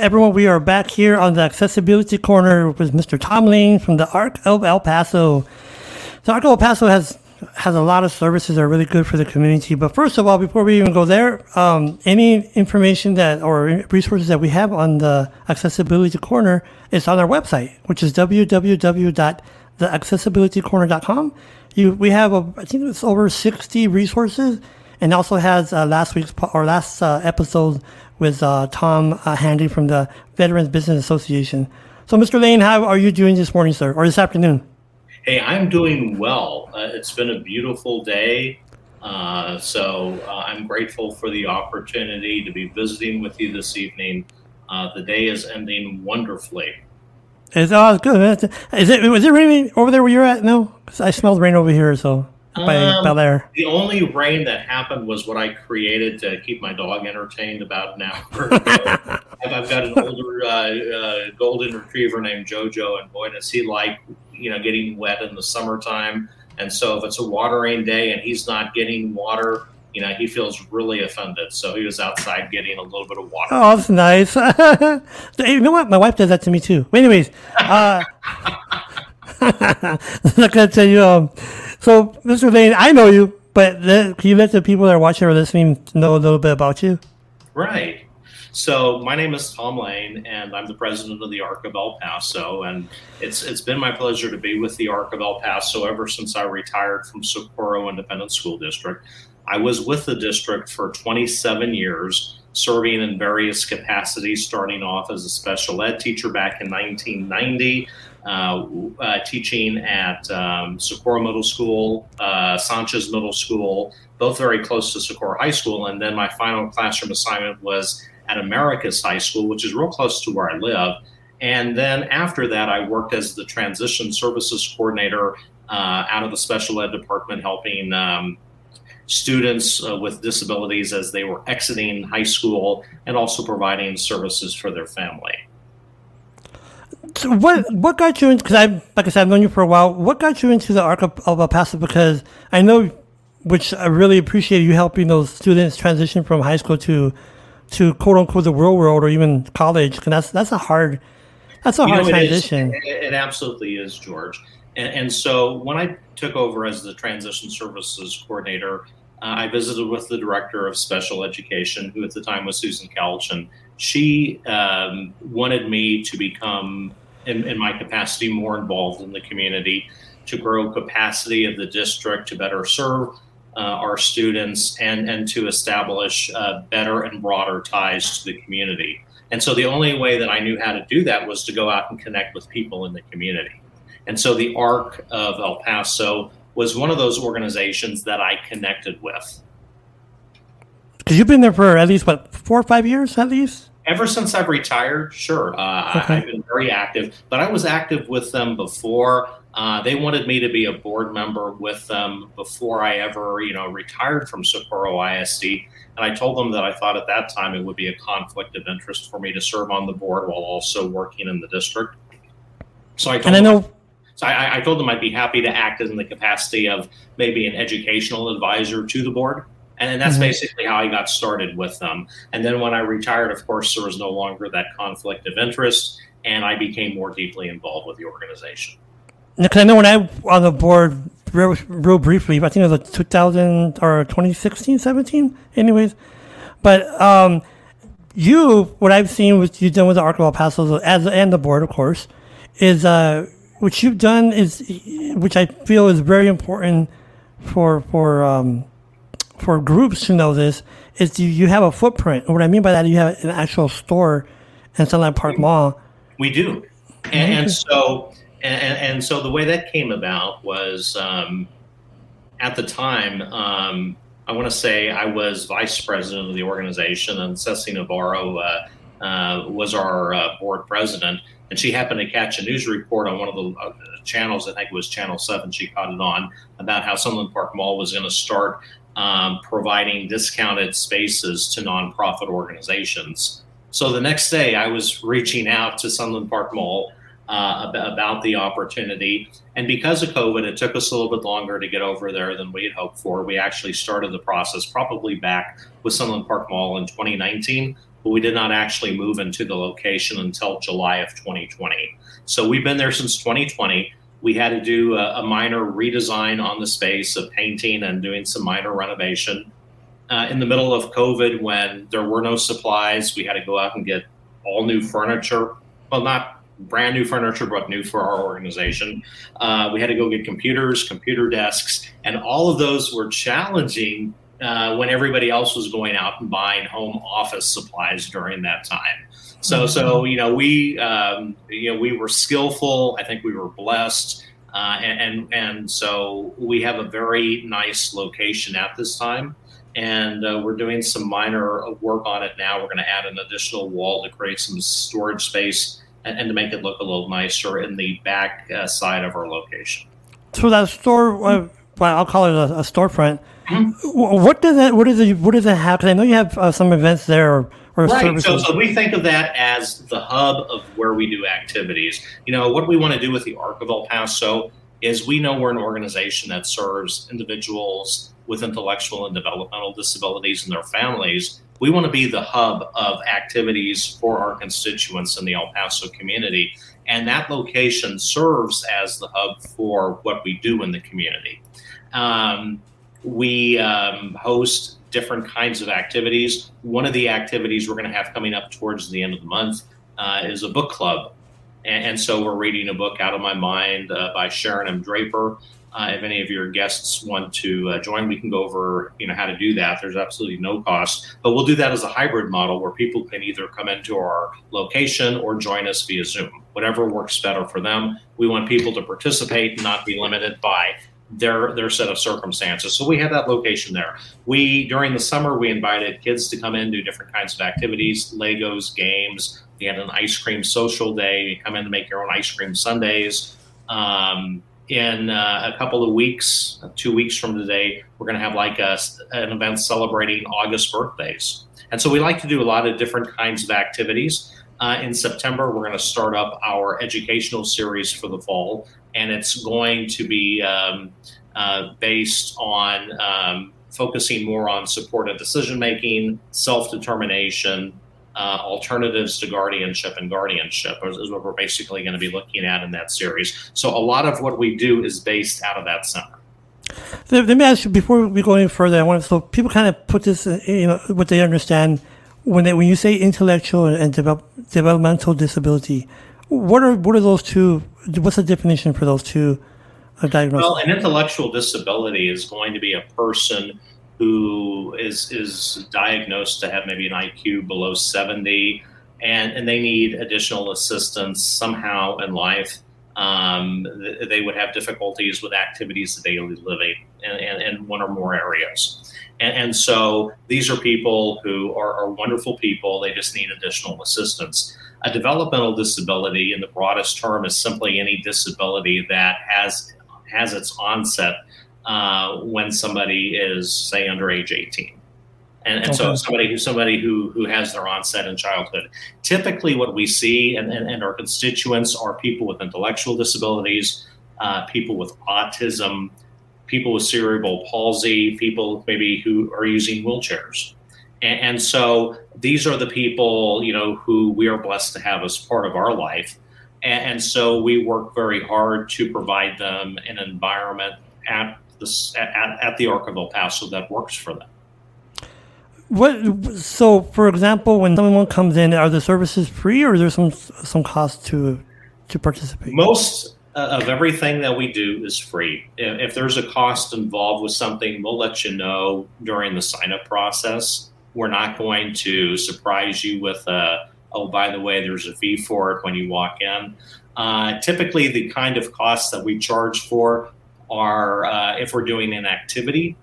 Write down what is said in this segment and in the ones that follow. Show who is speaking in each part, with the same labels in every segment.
Speaker 1: Everyone, we are back here on the Accessibility Corner with Mr. Tom Laign from the Arc of El Paso. The Arc of El Paso has has a lot of services that are really good for the community. But first of all, before we even go there, um, any information that or resources that we have on the Accessibility Corner is on our website, which is www.theaccessibilitycorner.com. You, we have, a, I think it's over 60 resources and also has uh, last week's or last uh, episode with uh, Tom uh, Handy from the Veterans Business Association. So, Mr. Laign, how are you doing this morning, sir, or this afternoon?
Speaker 2: Hey, I'm doing well. Uh, it's been a beautiful day. Uh, so uh, I'm grateful for the opportunity to be visiting with you this evening. Uh, the day is ending wonderfully.
Speaker 1: It's all good. Is it was it raining over there where you're at? No, I smelled rain over here. So by um, Bel Air.
Speaker 2: The only rain that happened was what I created to keep my dog entertained about an hour I've got an older uh, uh, golden retriever named Jojo, and boy, does he like you know getting wet in the summertime. And so if it's a watering day and he's not getting water, you know, he feels really offended. So he was outside getting a little bit of water.
Speaker 1: Oh, that's nice. you know what? My wife does that to me too. But anyways, uh, Gonna tell you. Um, so, Mr. Laign, I know you, but the, can you let the people that are watching or listening know a little bit about you?
Speaker 2: Right. So my name is Tom Laign, and I'm the president of the Arc of El Paso. And it's it's been my pleasure to be with the Arc of El Paso ever since I retired from Socorro Independent School District. I was with the district for 27 years, serving in various capacities, starting off as a special ed teacher back in 1990. Uh, uh, teaching at um, Socorro Middle School, uh, Sanchez Middle School, both very close to Socorro High School. And then my final classroom assignment was at Americas High School, which is real close to where I live. And then after that, I worked as the transition services coordinator uh, out of the special ed department, helping um, students uh, with disabilities as they were exiting high school and also providing services for their family.
Speaker 1: So what what got you into? Because I like I said, I've known you for a while. What got you into the Arc of El Paso? Because I know, which I really appreciate you helping those students transition from high school to to quote unquote the real world or even college because that's that's a hard that's a you hard know, transition.
Speaker 2: It, it, absolutely is, George. And, and, so when I took over as the transition services coordinator, uh, I visited with the director of special education, who at the time was Susan Kelch, and she um, wanted me to become, in, in my capacity, more involved in the community, to grow capacity of the district to better serve uh, our students and, and to establish uh, better and broader ties to the community. And so the only way that I knew how to do that was to go out and connect with people in the community. And so the ARC of El Paso was one of those organizations that I connected with.
Speaker 1: Because you've been there for at least, what, four or five years at least?
Speaker 2: Ever since I've retired, sure. Uh, okay. I've been very active, but I was active with them before. Uh, they wanted me to be a board member with them before I ever, you know, retired from Socorro ISD. And I told them that I thought at that time it would be a conflict of interest for me to serve on the board while also working in the district. So I told and I know. Them, so I, I told them I'd be happy to act in the capacity of maybe an educational advisor to the board. And then that's mm-hmm. basically how I got started with them. And then when I retired, of course, there was no longer that conflict of interest, and I became more deeply involved with the organization.
Speaker 1: Because I know when I was on the board real, real briefly, I think it was like 2000 or 2016, 17, anyways. But um, you, what I've seen, what you've done with the Arc of El Paso, as and the board, of course, is uh, what you've done is, which I feel is very important for for um, for groups to know this, is you, you have a footprint. What I mean by that, you have an actual store in Sunland Park Mall.
Speaker 2: We do, and, and so and, and, so the way that came about was um, at the time, um, I want to say I was vice president of the organization, and Ceci Navarro uh, uh, was our uh, board president. And she happened to catch a news report on one of the uh, channels, I think it was Channel 7, she caught it on, about how Sunland Park Mall was going to start um, providing discounted spaces to nonprofit organizations. So the next day, I was reaching out to Sunland Park Mall uh, about the opportunity. And because of COVID, it took us a little bit longer to get over there than we had hoped for. We actually started the process probably back with Sunland Park Mall in 2019 but we did not actually move into the location until July of 2020. So we've been there since 2020. We had to do a, a minor redesign on the space of painting and doing some minor renovation. Uh, in the middle of COVID, when there were no supplies, we had to go out and get all new furniture. Well, not brand new furniture, but new for our organization. Uh, we had to go get computers, computer desks, and all of those were challenging uh, when everybody else was going out and buying home office supplies during that time. So, so mm-hmm. you know, we um, you know we were skillful. I think we were blessed, uh, and, and, and so we have a very nice location at this time. And uh, we're doing some minor work on it now. We're going to add an additional wall to create some storage space and, and to make it look a little nicer in the back uh, side of our location.
Speaker 1: So that store, uh, I'll call it a, a storefront. Mm-hmm. What does that? What does it? What does it have? Because I know you have uh, some events there.
Speaker 2: Right. So, so we think of that as the hub of where we do activities. You know, what we want to do with the Arc of El Paso is we know we're an organization that serves individuals with intellectual and developmental disabilities and their families we want to be the hub of activities for our constituents in the El Paso community. And that location serves as the hub for what we do in the community. Um, we um, host different kinds of activities. One of the activities we're going to have coming up towards the end of the month uh, is a book club. And, and, so we're reading a book, Out of My Mind, uh, by Sharon M. Draper. Uh, if any of your guests want to uh, join, we can go over you know how to do that. There's absolutely no cost, but we'll do that as a hybrid model where people can either come into our location or join us via Zoom, whatever works better for them. We want people to participate and not be limited by their their set of circumstances. So we have that location there. We during the summer we invited kids to come in do different kinds of activities, Legos, games. We had an ice cream social day. You come in to make your own ice cream sundaes. Um, in uh, a couple of weeks, two weeks from today, we're going to have like a, an event celebrating August birthdays. And so we like to do a lot of different kinds of activities. Uh, in September, we're going to start up our educational series for the fall, and it's going to be um, uh, based on um, focusing more on supportive decision making, self determination, uh, alternatives to guardianship and guardianship is, is what we're basically going to be looking at in that series. So a lot of what we do is based out of that center.
Speaker 1: Let me ask you before we go any further. I want to, so people kind of put this, in, you know, what they understand when they, when you say intellectual and develop, developmental disability. What are what are those two? What's the definition for those two uh, diagnoses?
Speaker 2: Well, an intellectual disability is going to be a person who is is diagnosed to have maybe an IQ below 70 and, and they need additional assistance somehow in life. Um, they would have difficulties with activities of daily living in, in, in one or more areas. And, and, so these are people who are, are wonderful people. They just need additional assistance. A developmental disability, in the broadest term, is simply any disability that has has its onset uh, when somebody is, say, under age 18. And, and okay. so somebody who somebody who who has their onset in childhood. Typically, what we see and, and, and our constituents are people with intellectual disabilities, uh, people with autism, people with cerebral palsy, people maybe who are using wheelchairs. And, and so these are the people you know who we are blessed to have as part of our life. And, and so we work very hard to provide them an environment at this at, at the Arc of El Paso that works for them.
Speaker 1: What so, for example, when someone comes in, are the services free, or is there some some cost to to participate?
Speaker 2: Most of everything that we do is free. If, if there's a cost involved with something, we'll let you know during the sign up process. We're not going to surprise you with a oh, by the way, there's a fee for it when you walk in. Uh, typically, the kind of costs that we charge for are uh, if we're doing an activity.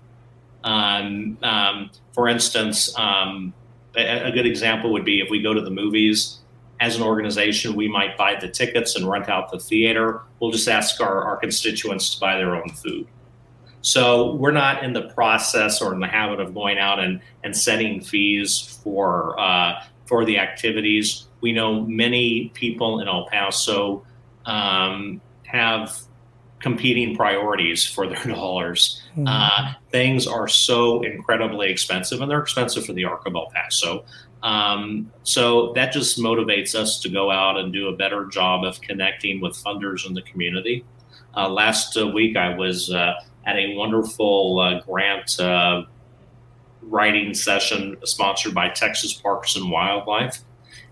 Speaker 2: Um, um, for instance, um, a, a, good example would be if we go to the movies as an organization, we might buy the tickets and rent out the theater. We'll just ask our, our constituents to buy their own food. So we're not in the process or in the habit of going out and, and setting fees for uh, for the activities. We know many people in El Paso um, have competing priorities for their dollars. Mm-hmm. Uh, things are so incredibly expensive, and they're expensive for the Arc of El Paso. Um, so that just motivates us to go out and do a better job of connecting with funders in the community. Uh, last uh, week, I was uh, at a wonderful uh, grant uh, writing session sponsored by Texas Parks and Wildlife.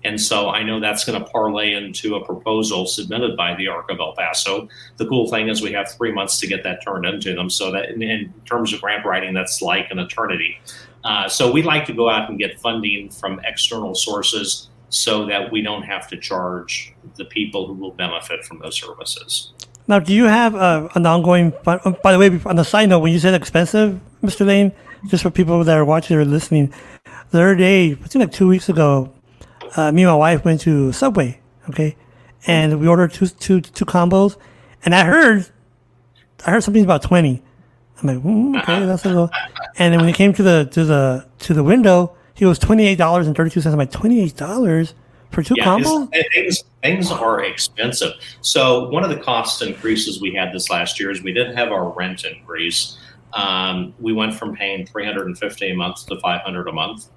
Speaker 2: And so I know that's going to parlay into a proposal submitted by the Arc of El Paso. The cool thing is we have three months to get that turned into them. So that in, in terms of grant writing, that's like an eternity. Uh, so we like to go out and get funding from external sources so that we don't have to charge the people who will benefit from those services.
Speaker 1: Now, do you have uh, an ongoing? Uh, by the way, on the side note, when you said expensive, Mr. Laign, just for people that are watching or listening, the other day, I think like two weeks ago, uh, me and my wife went to Subway, okay, and we ordered two two two combos, and I heard, I heard something about twenty. I'm like, mm, okay, that's a little. And then when it came to the to the to the window, he was twenty eight dollars and thirty two cents. I'm like, twenty eight dollars for two yeah, combos.
Speaker 2: Things things are expensive. So one of the cost increases we had this last year is we did have our rent increase. Um, we went from paying 350 a month to 500 a month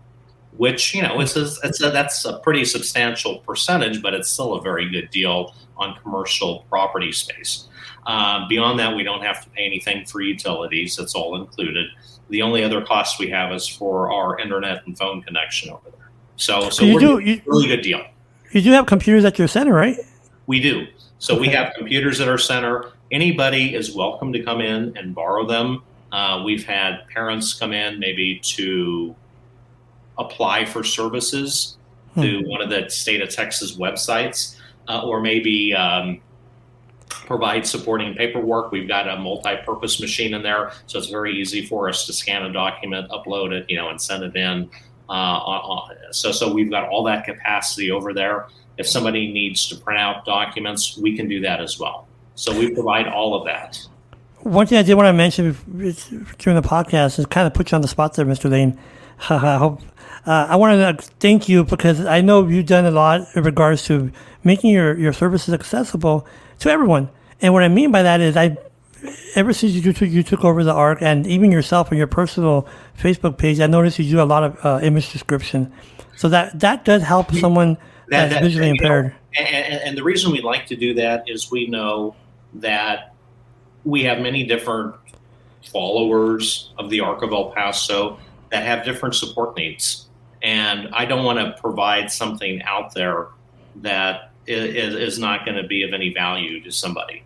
Speaker 2: which you know it's a, it's a, that's a pretty substantial percentage, but it's still a very good deal on commercial property space. Um, beyond that, we don't have to pay anything for utilities; it's all included. The only other cost we have is for our internet and phone connection over there. So, so you do, you, really good deal.
Speaker 1: You do have computers at your center, right?
Speaker 2: We do. So okay. we have computers at our center. Anybody is welcome to come in and borrow them. Uh, we've had parents come in maybe to apply for services hmm. through one of the state of Texas websites, uh, or maybe um, provide supporting paperwork. We've got a multi-purpose machine in there, so it's very easy for us to scan a document, upload it, you know, and send it in. Uh, so, so we've got all that capacity over there. If somebody needs to print out documents, we can do that as well. So we provide all of that.
Speaker 1: One thing I did want to mention during the podcast is kind of put you on the spot there, Mr. Laign. I hope uh, I want to thank you because I know you've done a lot in regards to making your, your services accessible to everyone. And what I mean by that is, I ever since you took, you took over the ARC, and even yourself on your personal Facebook page, I noticed you do a lot of uh, image description. So that that does help someone that, that's that, visually impaired.
Speaker 2: Know, and, and the reason we like to do that is we know that we have many different followers of the Arc of El Paso that have different support needs and I don't want to provide something out there that is, is not going to be of any value to somebody.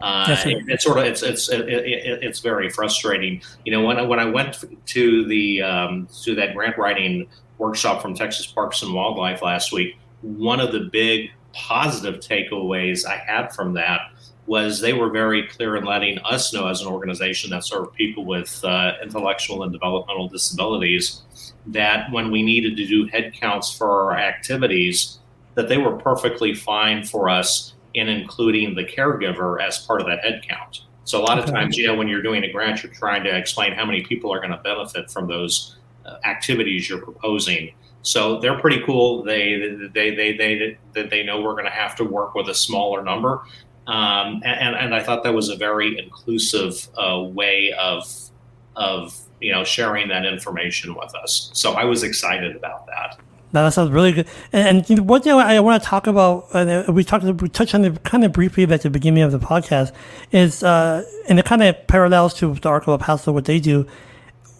Speaker 2: Uh, it, it's sort of it's it's it, it, it's very frustrating. You know, when I, when I went to the um, to that grant writing workshop from Texas Parks and Wildlife last week, one of the big positive takeaways I had from that was they were very clear in letting us know as an organization that serve people with uh, intellectual and developmental disabilities that when we needed to do head counts for our activities, that they were perfectly fine for us in including the caregiver as part of that headcount. So a lot okay. of times, you know, when you're doing a grant, you're trying to explain how many people are going to benefit from those uh, activities you're proposing. So they're pretty cool. They they they they they, they know we're going to have to work with a smaller number, um, and and I thought that was a very inclusive uh, way of of you know, sharing that information with us. So I was excited about that.
Speaker 1: That sounds really good. And, and one thing I want to talk about, uh, we talked, we touched on it kind of briefly at the beginning of the podcast, is uh, and it kind of parallels to the Arc of Paso, what they do.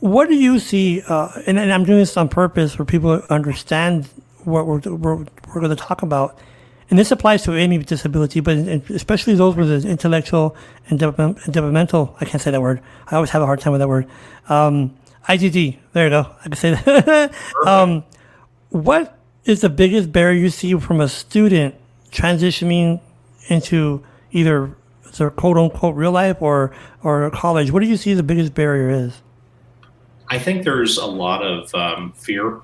Speaker 1: What do you see? Uh, and, and, I'm doing this on purpose for people to understand what we're, we're, we're going to talk about and this applies to any disability, but especially those with intellectual and developmental. I can't say that word. I always have a hard time with that word. Um, IDD. There you go. I can say that. um, what is the biggest barrier you see from a student transitioning into either the quote unquote real life or or college? What do you see the biggest barrier is?
Speaker 2: I think there's a lot of um, fear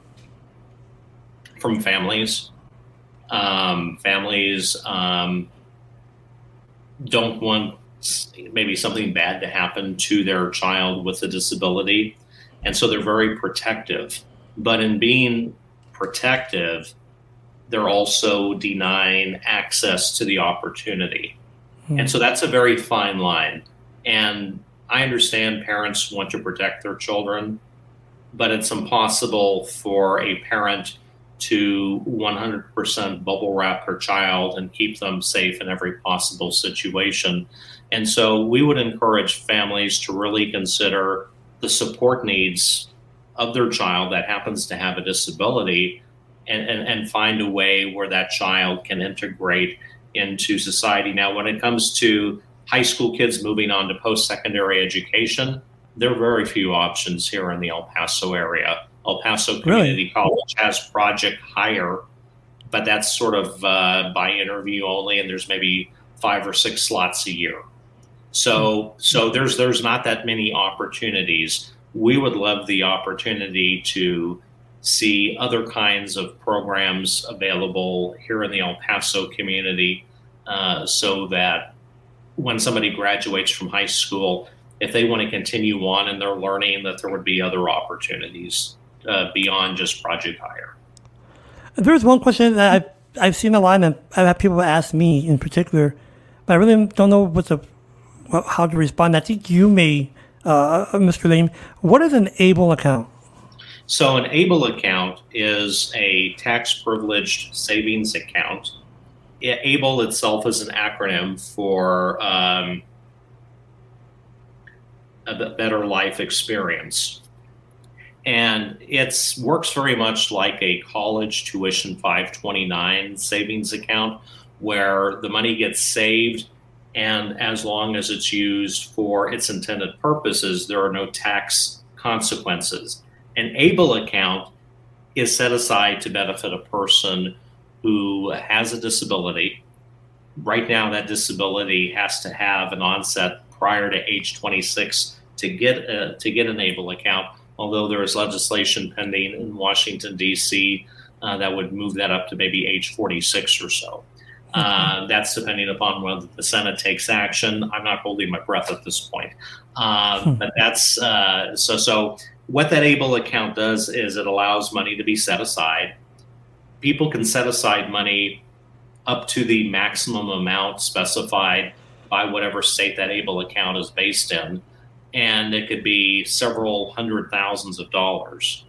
Speaker 2: from families um, families um, don't want maybe something bad to happen to their child with a disability. And so they're very protective. But in being protective, they're also denying access to the opportunity. Hmm. And so that's a very fine line. And I understand parents want to protect their children, but it's impossible for a parent to 100% bubble wrap her child and keep them safe in every possible situation. And so we would encourage families to really consider the support needs of their child that happens to have a disability and, and, and find a way where that child can integrate into society. Now, when it comes to high school kids moving on to post secondary education, there are very few options here in the El Paso area. El Paso Community really? College has Project Hire, but that's sort of uh, by interview only, and there's maybe five or six slots a year. So, so there's there's not that many opportunities. We would love the opportunity to see other kinds of programs available here in the El Paso community, uh, so that when somebody graduates from high school, if they want to continue on in their learning, that there would be other opportunities uh, beyond just project hire.
Speaker 1: There's one question that I've, I've seen a lot, and I've had people ask me in particular, but I really don't know how to respond. I think you may, uh, Mr. Laign. What is an ABLE account?
Speaker 2: So, an ABLE account is a tax privileged savings account. ABLE itself is an acronym for um, a better life experience and it works very much like a college tuition 529 savings account where the money gets saved and as long as it's used for its intended purposes there are no tax consequences an able account is set aside to benefit a person who has a disability right now that disability has to have an onset prior to age 26 to get a, to get an able account although there is legislation pending in Washington, D.C., uh, that would move that up to maybe age 46 or so. Uh, that's depending upon whether the Senate takes action. I'm not holding my breath at this point. Uh, but that's uh, so. So what that ABLE account does is it allows money to be set aside. People can set aside money up to the maximum amount specified by whatever state that ABLE account is based in and it could be several hundred thousands of dollars.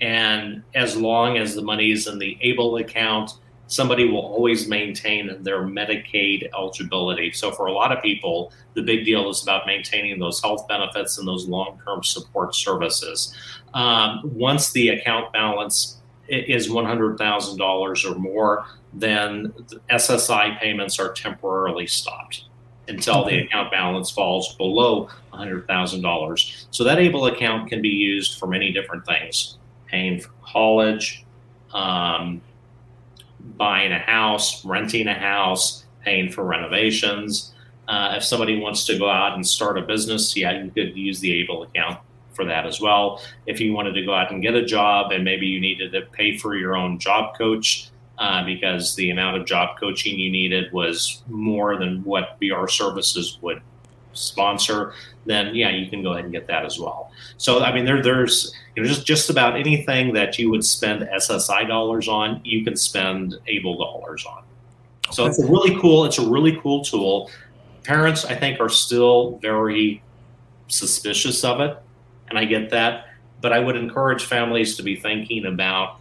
Speaker 2: And as long as the money is in the ABLE account, somebody will always maintain their Medicaid eligibility. So, for a lot of people, the big deal is about maintaining those health benefits and those long term support services. Um, once the account balance is $100,000 or more, then SSI payments are temporarily stopped until the account balance falls below $100,000. So that ABLE account can be used for many different things paying for college, um, buying a house, renting a house, paying for renovations. Uh, if somebody wants to go out and start a business, yeah, you could use the ABLE account for that as well. If you wanted to go out and get a job and maybe you needed to pay for your own job coach, uh, because the amount of job coaching you needed was more than what BR services would sponsor, then yeah, you can go ahead and get that as well. So I mean, there there's you know just just about anything that you would spend SSI dollars on, you can spend Able dollars on. So it's a really cool. It's a really cool tool. Parents, I think, are still very suspicious of it, and I get that. But I would encourage families to be thinking about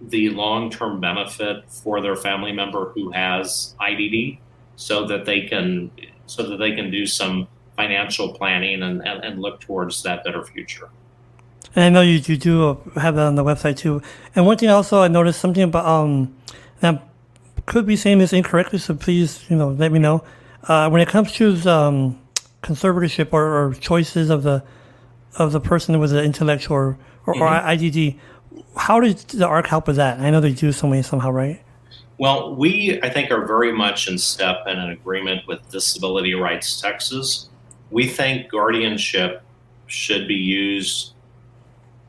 Speaker 2: the long-term benefit for their family member who has IDD, so that they can so that they can do some financial planning and, and, and look towards that better future.
Speaker 1: And I know you, you do have that on the website too. And one thing also I noticed something about um that could be saying this incorrectly, so please you know let me know. Uh, when it comes to um, conservatorship or, or, choices of the of the person with the intellectual or, or, mm-hmm. or IDD, how did the ARC help with that? I know they do some way somehow, right?
Speaker 2: Well, we, I think, are very much in step and in agreement with Disability Rights Texas. We think guardianship should be used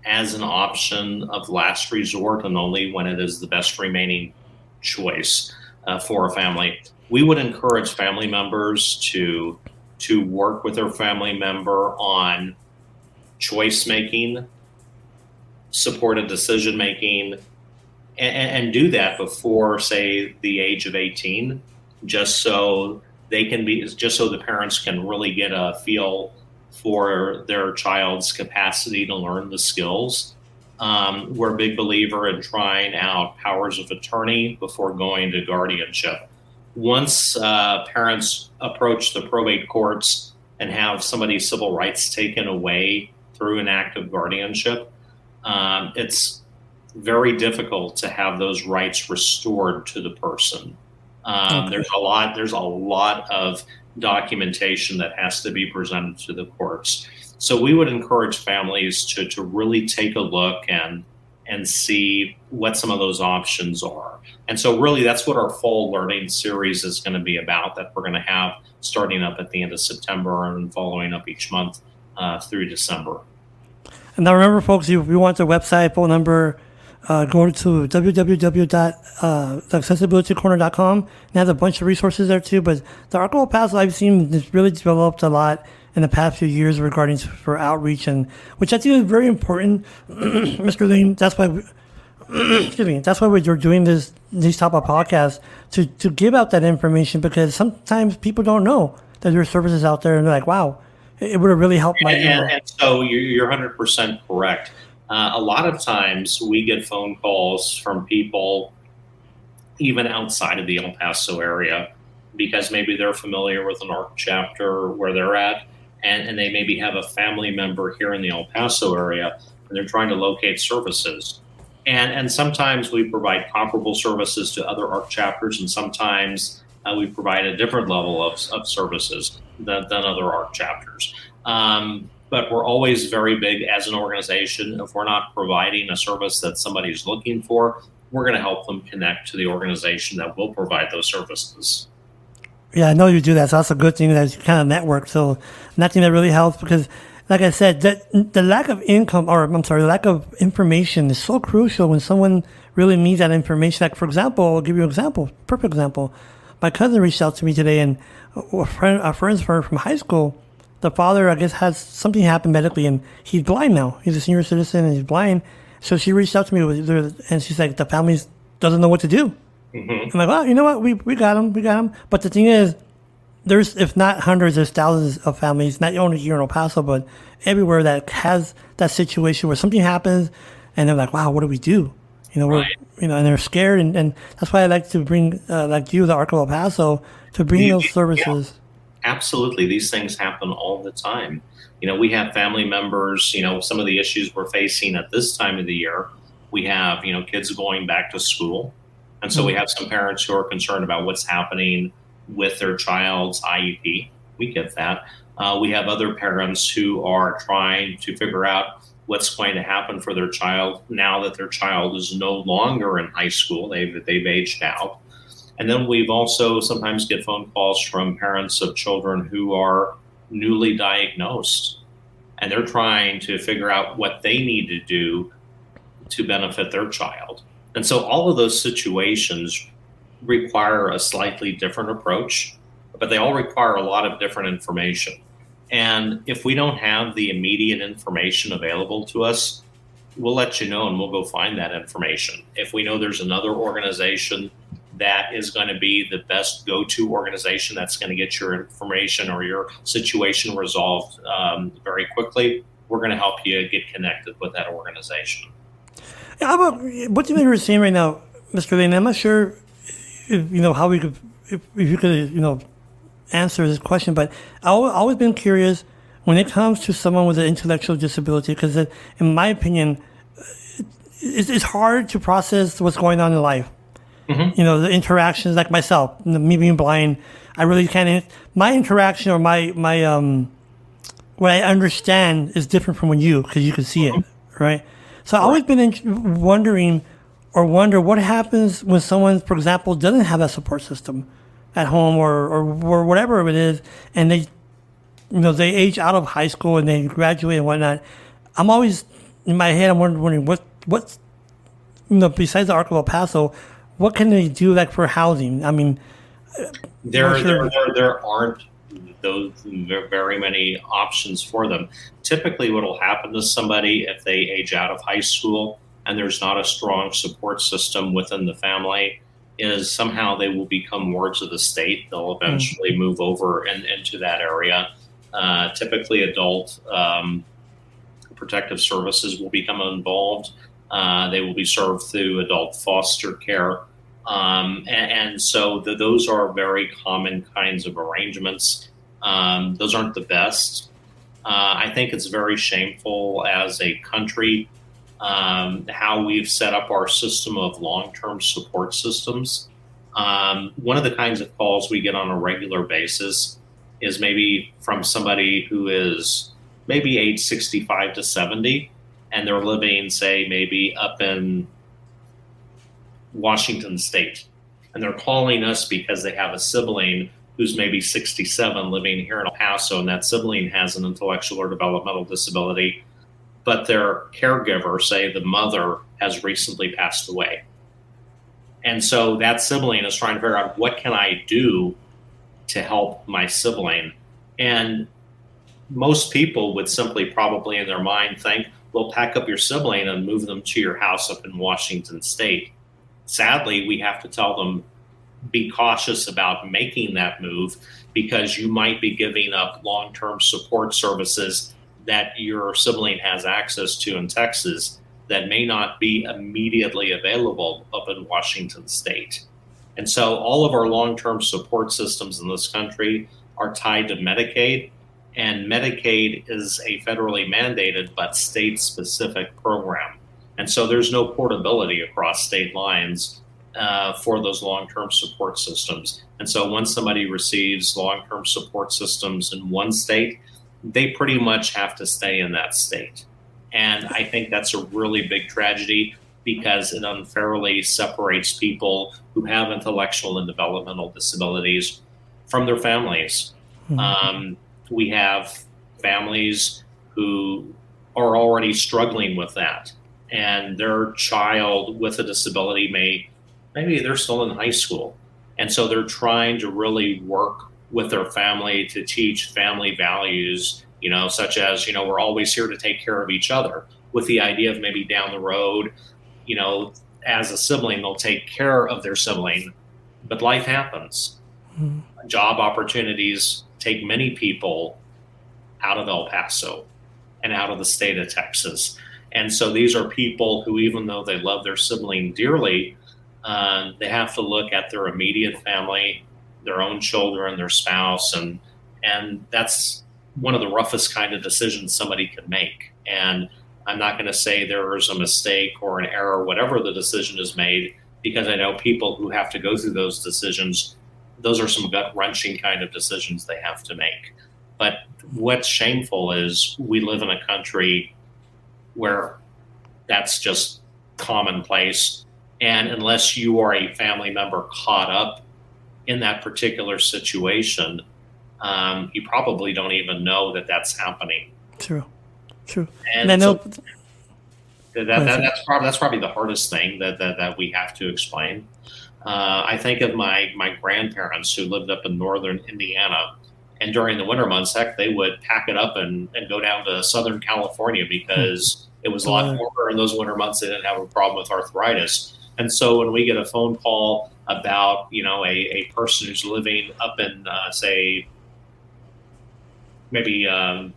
Speaker 2: as an option of last resort and only when it is the best remaining choice uh, for a family. We would encourage family members to to work with their family member on choice making supported decision making and, and, do that before say the age of 18 just so they can be just so the parents can really get a feel for their child's capacity to learn the skills Um, we're a big believer in trying out powers of attorney before going to guardianship. Once uh, parents approach the probate courts and have somebody's civil rights taken away through an act of guardianship, um, it's very difficult to have those rights restored to the person. Um, okay. There's a lot. There's a lot of documentation that has to be presented to the courts. So we would encourage families to, to really take a look and and see what some of those options are. And so really that's what our fall learning series is going to be about that we're going to have starting up at the end of September and following up each month uh, through December.
Speaker 1: And now remember folks, if you want the website, phone number, uh, go to www.accessibilitycorner.com and has a bunch of resources there too. But the El Paso I've seen has really developed a lot in the past few years regarding for outreach and which I think is very important, Mr. Laign. That's why, we, excuse me, that's why we're doing this these type of podcasts to to give out that information because sometimes people don't know that there are services out there and they're like, wow, it would have really helped my.
Speaker 2: And, and, and so you're 100 percent correct. Uh, a lot of times we get phone calls from people even outside of the El Paso area because maybe they're familiar with an ARC chapter where they're at and, and they maybe have a family member here in the El Paso area and they're trying to locate services. And, and sometimes we provide comparable services to other ARC chapters, and sometimes uh, we provide a different level of, of services than, than other ARC chapters. Um, but we're always very big as an organization. If we're not providing a service that somebody's looking for, we're going to help them connect to the organization that will provide those services.
Speaker 1: Yeah, I know you do that. So that's a good thing that you kind of network. So nothing that really helps because, like I said, the, the lack of income, or I'm sorry, the lack of information is so crucial when someone really needs that information. Like, for example, I'll give you an example, perfect example. My cousin reached out to me today and a friend, a friend's friend from high school, the father, I guess, has something happened medically and he's blind now. He's a senior citizen and he's blind. So she reached out to me with, and she's like, the family doesn't know what to do. Mm-hmm. I'm like, well, you know what? We, we got him. We got him. But the thing is, there's, if not hundreds, there's thousands of families, not only here in El Paso, but everywhere that has that situation where something happens and they're like, wow, what do we do? You know, right. we're, you know, and they're scared. And, and that's why I like to bring, uh, like you, the Arc of El Paso, to bring you, those services.
Speaker 2: Yeah. Absolutely. These things happen all the time. You know, we have family members, you know, some of the issues we're facing at this time of the year. We have, you know, kids going back to school and so we mm-hmm. have some parents who are concerned about what's happening with their child's IEP. We get that. Uh, we have other parents who are trying to figure out what's going to happen for their child now that their child is no longer in high school. They've, they've aged out. And then we've also sometimes get phone calls from parents of children who are newly diagnosed and they're trying to figure out what they need to do to benefit their child. And so all of those situations require a slightly different approach, but they all require a lot of different information. And if we don't have the immediate information available to us, we'll let you know and we'll go find that information. If we know there's another organization that is going to be the best go to organization that's going to get your information or your situation resolved um, very quickly, we're going to help you get connected with that organization.
Speaker 1: How about what do you are seeing right now, Mr. Laign? I'm not sure, if, you know, how we could, if, if you could, you know, answer this question, but I've always been curious when it comes to someone with an intellectual disability, because in my opinion, it's, hard to process what's going on in life. Mm-hmm. You know, the interactions, like myself, me being blind, I really can't. My interaction or my my um, what I understand is different from when you, because you can see it, mm-hmm. right? So I've always been in, wondering or wonder what happens when someone, for example, doesn't have a support system at home or, or, or whatever it is, and they, you know, they age out of high school and they graduate and whatnot. I'm always in my head. I'm wondering what what's you know besides the Arc of El Paso, what can they do like for housing? I mean,
Speaker 2: there sure. there, there, there aren't those very many options for them. Typically, what will happen to somebody if they age out of high school and there's not a strong support system within the family is somehow they will become wards of the state. They'll hmm. eventually mm. move over and into that area. Uh, typically, adult um, protective services will become involved Uh, they will be served through adult foster care. Um, and, and, so the, those are very common kinds of arrangements. Um, those aren't the best. Uh, I think it's very shameful as a country um, how we've set up our system of long term support systems. Um, one of the kinds of calls we get on a regular basis is maybe from somebody who is maybe age 65 to 70 and they're living, say, maybe up in Washington State. And they're calling us because they have a sibling who's maybe 67 living here in El Paso, and that sibling has an intellectual or developmental disability, but their caregiver, say the mother, has recently passed away. And so that sibling is trying to figure out what can I do to help my sibling. And most people would simply probably in their mind think, well, pack up your sibling and move them to your house up in Washington State. Sadly, we have to tell them be cautious about making that move because you might be giving up long term support services that your sibling has access to in Texas that may not be immediately available up in Washington state. And so all of our long term support systems in this country are tied to Medicaid. And Medicaid is a federally mandated but state specific program. And so there's no portability across state lines uh, for those long term support systems. And so once somebody receives long term support systems in one state, they pretty much have to stay in that state. And I think that's a really big tragedy because it unfairly separates people who have intellectual and developmental disabilities from their families. Mm-hmm. Um, we have families who are already struggling with that, and their child with a disability may maybe they're still in high school. And so they're trying to really work with their family to teach family values, you know, such as, you know, we're always here to take care of each other with the idea of maybe down the road, you know, as a sibling, they'll take care of their sibling, but life happens. Mm-hmm. Job opportunities take many people out of El Paso and out of the state of Texas. And so these are people who, even though they love their sibling dearly, uh, they have to look at their immediate family, their own children, their spouse, and and that's one of the roughest kind of decisions somebody could make. And I'm not going to say there is a mistake or an error, whatever the decision is made, because I know people who have to go through those decisions. Those are some gut wrenching kind of decisions they have to make. But what's shameful is we live in a country where that's just commonplace and unless you are a family member caught up in that particular situation, um, you probably don't even know that that's happening.
Speaker 1: True, true.
Speaker 2: And, and I know so that, that, that's probably that's probably the hardest thing that that, that we have to explain. Uh, I think of my my grandparents who lived up in northern Indiana, and during the winter months, heck, they would pack it up and, and go down to Southern California because it was a lot warmer in those winter months. They didn't have a problem with arthritis. And so when we get a phone call about, you know, a, a person who's living up in, uh, say, maybe um,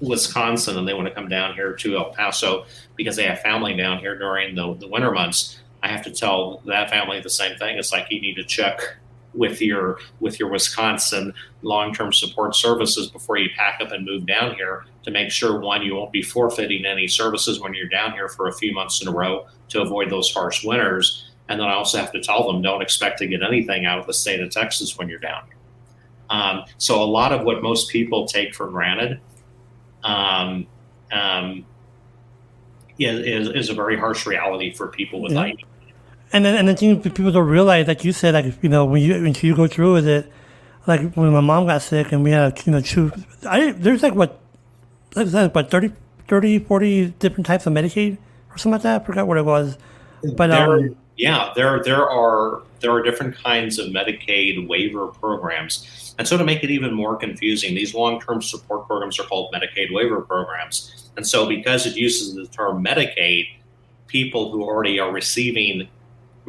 Speaker 2: Wisconsin and they want to come down here to El Paso because they have family down here during the, the winter months, I have to tell that family the same thing. It's like you need to check with your with your Wisconsin long-term support services before you pack up and move down here to make sure one you won't be forfeiting any services when you're down here for a few months in a row to avoid those harsh winters. And then I also have to tell them don't expect to get anything out of the state of Texas when you're down here. Um, so a lot of what most people take for granted um, um, is, is, a very harsh reality for people with yeah.
Speaker 1: And then, and then people don't realize, like you said, like you know, when you when you go through with it, like when my mom got sick and we had you know choose, I there's like what, like what 30, 30, 40 different types of Medicaid or something like that. I forgot what it was, but
Speaker 2: there, um, yeah, there there are there are different kinds of Medicaid waiver programs, and so to make it even more confusing, these long term support programs are called Medicaid waiver programs, and so because it uses the term Medicaid, people who already are receiving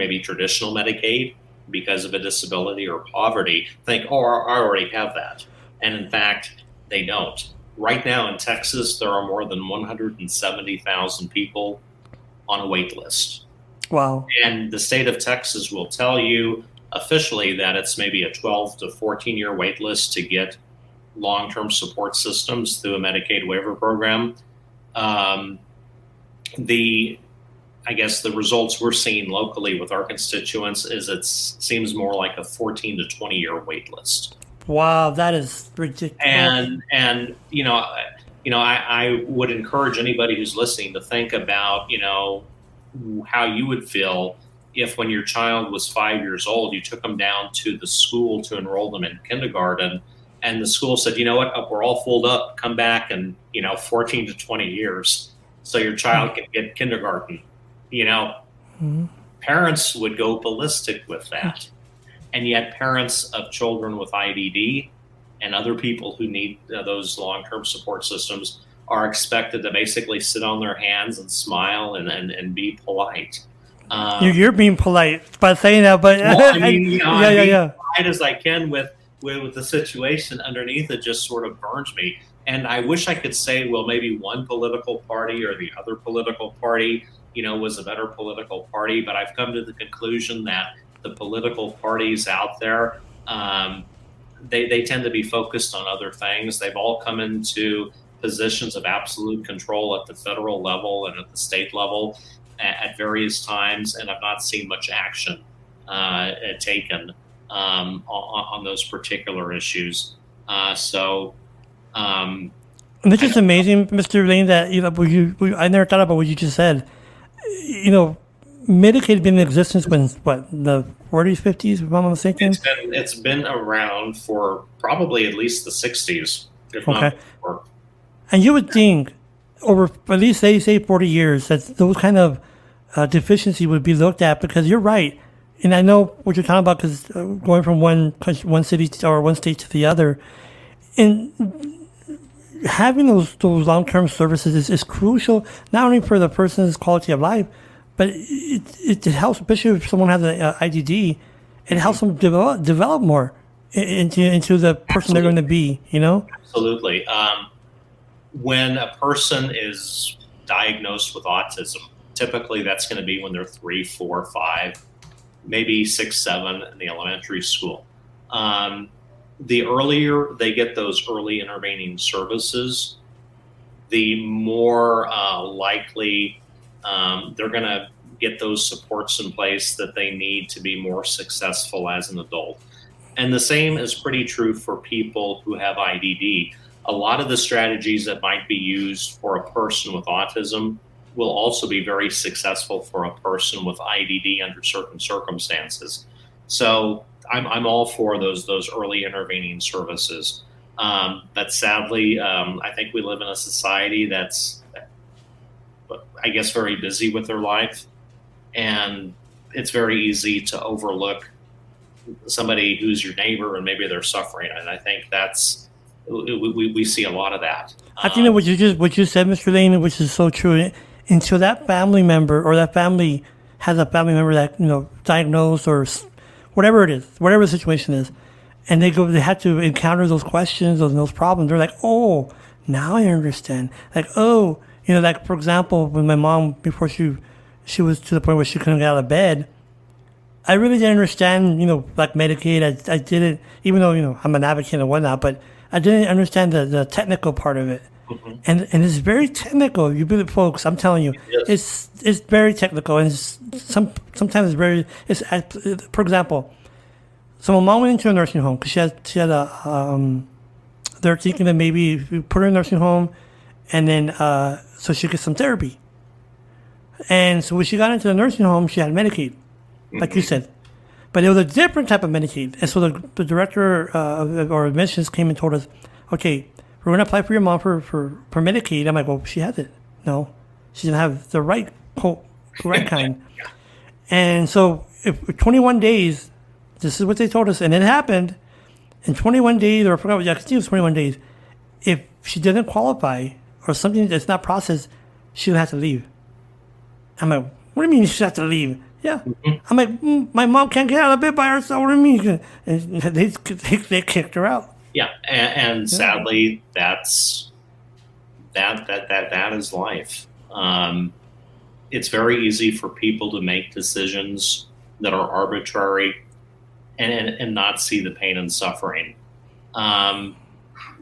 Speaker 2: maybe traditional Medicaid because of a disability or poverty think, oh, I already have that. And in fact, they don't. Right now in Texas, there are more than 170,000 people on a wait list.
Speaker 1: Wow.
Speaker 2: And the state of Texas will tell you officially that it's maybe a 12 to 14 year wait list to get long term support systems through a Medicaid waiver program. Um, the I guess the results we're seeing locally with our constituents is it seems more like a 14 to 20 year wait list.
Speaker 1: Wow, that is ridiculous.
Speaker 2: And and you know, you know, I, I would encourage anybody who's listening to think about you know how you would feel if when your child was five years old, you took them down to the school to enroll them in kindergarten, and the school said, you know what, oh, we're all full up, come back in you know 14 to 20 years, so your child hmm. can get kindergarten you know, mm-hmm. parents would go ballistic with that. And yet, parents of children with IDD and other people who need uh, those long term support systems are expected to basically sit on their hands and smile and, and, and be polite.
Speaker 1: Um, you're, being polite by saying that, but
Speaker 2: well, I mean, you know, yeah, yeah, yeah. polite as I can with, with with the situation underneath it just sort of burns me. And I wish I could say, well, maybe one political party or the other political party you know, was a better political party. But I've come to the conclusion that the political parties out there, um, they, they tend to be focused on other things. They've all come into positions of absolute control at the federal level and at the state level at, at various times, and I've not seen much action uh, taken um, on, on, those particular issues. Uh, so, um,
Speaker 1: and it's just amazing, Mr. Laign, that you know, you, I never thought about what you just said you know, Medicaid had been in existence when what the 40s, 50s, if I'm not mistaken.
Speaker 2: It's been, it's been around for probably at least the 60s, if okay.
Speaker 1: And you would think over at least say say 40 years that those kind of uh, deficiency would be looked at because you're right, and I know what you're talking about because uh, going from one country, one city or one state to the other, and having those those long term services is, is crucial not only for the person's quality of life, but it, it, it helps, especially if someone has an IDD, it helps them develop develop more into into the person Absolutely. they're going to be. You know.
Speaker 2: Absolutely. Um, when a person is diagnosed with autism, typically that's going to be when they're three, four, five, maybe six, seven in the elementary school. Um, the earlier they get those early intervening services, the more uh, likely um, they're going to get those supports in place that they need to be more successful as an adult. And the same is pretty true for people who have IDD. A lot of the strategies that might be used for a person with autism will also be very successful for a person with IDD under certain circumstances. So I'm, I'm all for those those early intervening services. Um, but sadly, um, I think we live in a society that's, I guess, very busy with their life, and it's very easy to overlook somebody who's your neighbor and maybe they're suffering. And I think that's we, we, see a lot of that.
Speaker 1: I think that what you just what you said, Mr. Laign, which is so true. Until that family member or that family has a family member that you know diagnosed or whatever it is, whatever the situation is, and they go, they have to encounter those questions and those problems. They're like, oh, now I understand. Like, oh, you know, like for example, when my mom before she she was to the point where she couldn't get out of bed, I really didn't understand, you know, like Medicaid. I, I didn't, even though you know I'm an advocate and whatnot, but I didn't understand the, the technical part of it. Mm-hmm. And and it's very technical. You believe, folks. I'm telling you, yes. it's it's very technical, and it's some sometimes it's very. It's for example, so my mom went into a nursing home because she had she had a. Um, they're thinking that maybe put her in a nursing home, and then uh, so she get some therapy. And so when she got into the nursing home, she had Medicaid, like mm-hmm. you said. But it was a different type of Medicaid. And so the, the director uh, or admissions came and told us, okay, we're going to apply for your mom for, for, for Medicaid. I'm like, well, she has it. No, she didn't have the right, quote, right kind. And so if 21 days, this is what they told us, and it happened in 21 days, or I forgot, I think it was 21 days. If she doesn't qualify or something that's not processed, she would have to leave. I'm like, what do you mean she has to leave? Yeah. Mm-hmm. I'm like, mm, my mom can't get out of bed by herself. What do you mean? And they, they, they kicked her out.
Speaker 2: Yeah, and, and sadly, that's that that that that is life. Um, it's very easy for people to make decisions that are arbitrary and, and, and not see the pain and suffering. Um,